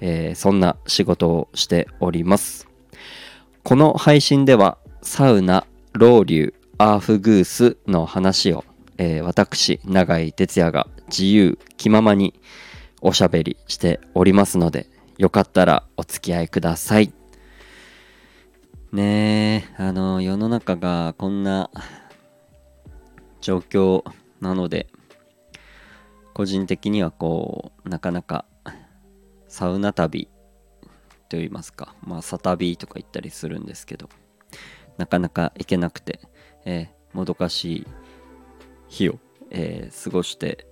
えー、そんな仕事をしております。この配信ではサウナロウリュアーフグースの話を、えー、私永井哲也が自由気ままにおしゃべりしておりますのでよかったらお付き合いください。ねえあの世の中がこんな状況なので個人的にはこうなかなかサウナ旅といいますかまあサ旅とか言ったりするんですけどなかなか行けなくて、えー、もどかしい日を、えー、過ごして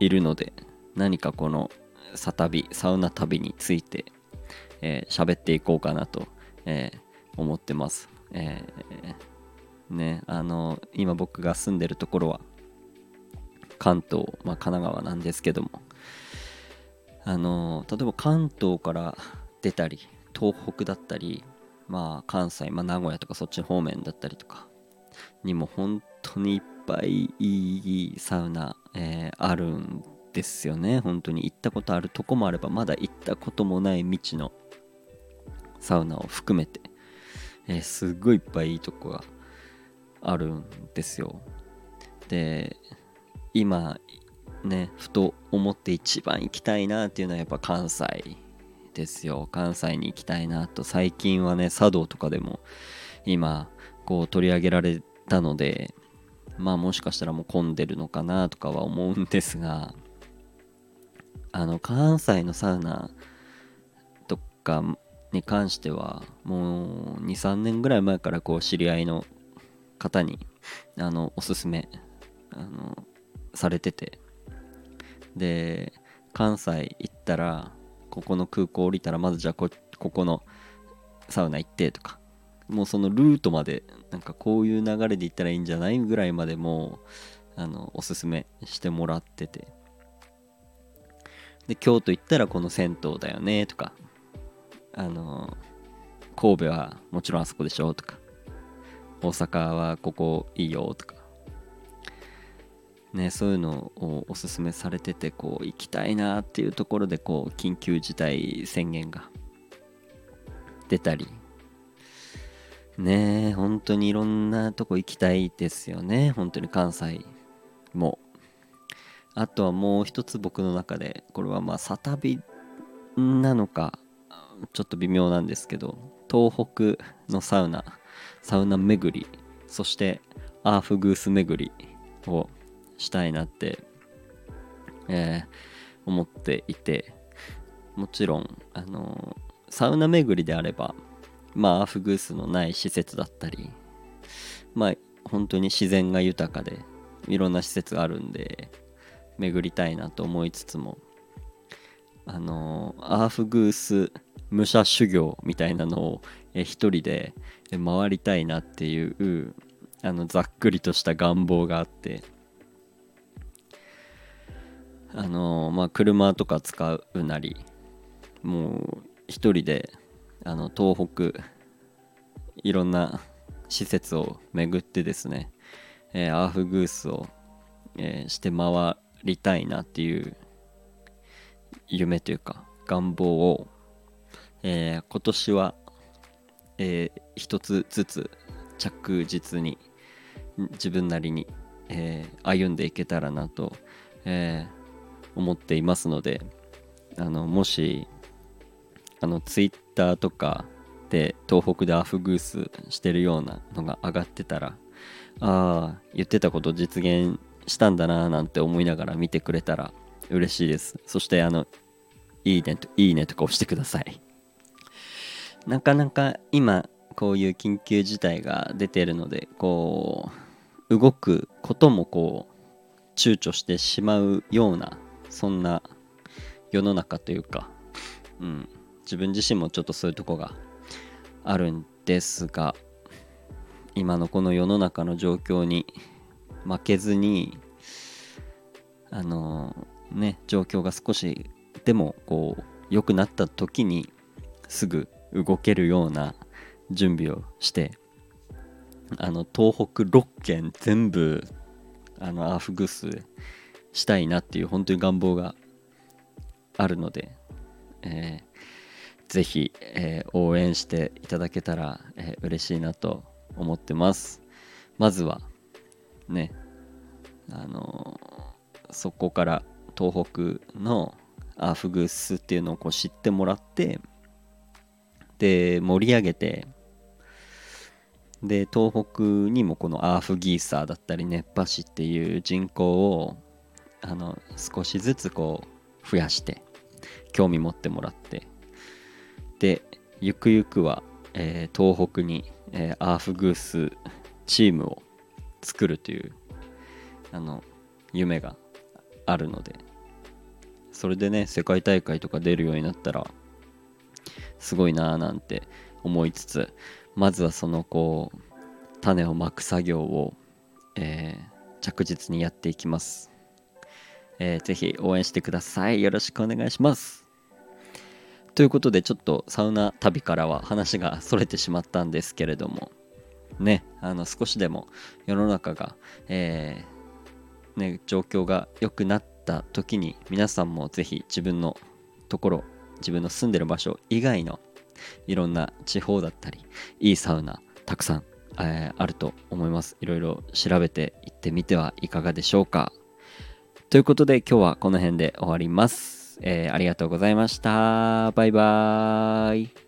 いるので何かこのサ旅サウナ旅について、えー、っていこうかなと、えー、思ってます、えー、ねあの今僕が住んでるところは関東、まあ、神奈川なんですけどもあの例えば関東から出たり東北だったりまあ関西、まあ、名古屋とかそっち方面だったりとかにも本当にいっぱいいいサウナ、えー、あるんですよね。本当に行ったことあるとこもあればまだ行ったこともない未知のサウナを含めて、えー、すっごいいっぱいいいとこがあるんですよ。で今ねふと思って一番行きたいなっていうのはやっぱ関西ですよ。関西に行きたいなと。最近はね茶道とかでも今こう取り上げられたのでまあもしかしたらもう混んでるのかなとかは思うんですがあの関西のサウナとかに関してはもう23年ぐらい前からこう知り合いの方にあのおすすめあのされてて。で関西行ったらここの空港降りたらまずじゃあこここのサウナ行ってとかもうそのルートまでなんかこういう流れで行ったらいいんじゃないぐらいまでもうあのおすすめしてもらってて。で京都行ったらこの銭湯だよねとかあの神戸はもちろんあそこでしょとか大阪はここいいよとかねそういうのをおすすめされててこう行きたいなっていうところでこう緊急事態宣言が出たり。ね本当にいろんなとこ行きたいですよね。本当に関西も。あとはもう一つ僕の中でこれはまあサタビなのかちょっと微妙なんですけど東北のサウナ。サウナ巡り。そしてアーフグース巡りをしたいなって、えー、思っていてもちろんあのサウナ巡りであればまあアフグースのない施設だったりまあ本当に自然が豊かでいろんな施設があるんで巡りたいなと思いつつもあのアーフグース武者修行みたいなのを一人で回りたいなっていうあのざっくりとした願望があってあのまあ車とか使うなりもう一人であの東北いろんな施設を巡ってですね、えー、アーフグースを、えー、して回りたいなっていう夢というか願望を、えー、今年は、えー、一つずつ着実に自分なりに、えー、歩んでいけたらなと、え、思っていますのであのもしあのツイッターとかで東北でアフグースしてるようなのが上がってたらああ言ってたこと実現したんだななんて思いながら見てくれたら嬉しいです。そしてあの、いいねと、いいねとか押してください。なかなか今、こういう緊急事態が出てるので、こう、動くこともこう、躊躇してしまうような、そんな世の中というか、うん、自分自身もちょっとそういうとこがあるんですが今のこの世の中の状況に負けずにあのね状況が少しでもこう良くなった時にすぐ動けるような準備をしてあの東北6県全部あのアーフグースしたいなっていう本当に願望があるので、えー、ぜひ、えー、応援していただけたら、えー、嬉しいなと思ってます。まずはねあのー、そこから東北のアーフグースっていうのをこう知ってもらってで盛り上げてで東北にもこのアーフギーサーだったり熱波師っていう人口をあの少しずつこう増やして興味持ってもらって。でゆくゆくは、えー、東北に、えー、アーフグースチームを作るというあの夢があるので。それでね世界大会とか出るようになったらすごいなーなんて思いつつまずはそのこう種をまく作業を、えー、着実にやっていきます、えー、ぜひ応援してください。よろしくお願いします。ということでちょっとサウナ旅からは話がそれてしまったんですけれども。ねあの少しでも世の中が、えー、ね、状況が良くなった時に皆さんもぜひ自分のところ自分の住んでる場所以外のいろんな地方だったりいいサウナたくさん、えー、あると思います。いろいろ調べていってみてはいかがでしょうか。ということで今日はこの辺で終わります、えー、ありがとうございました。バイバーイ。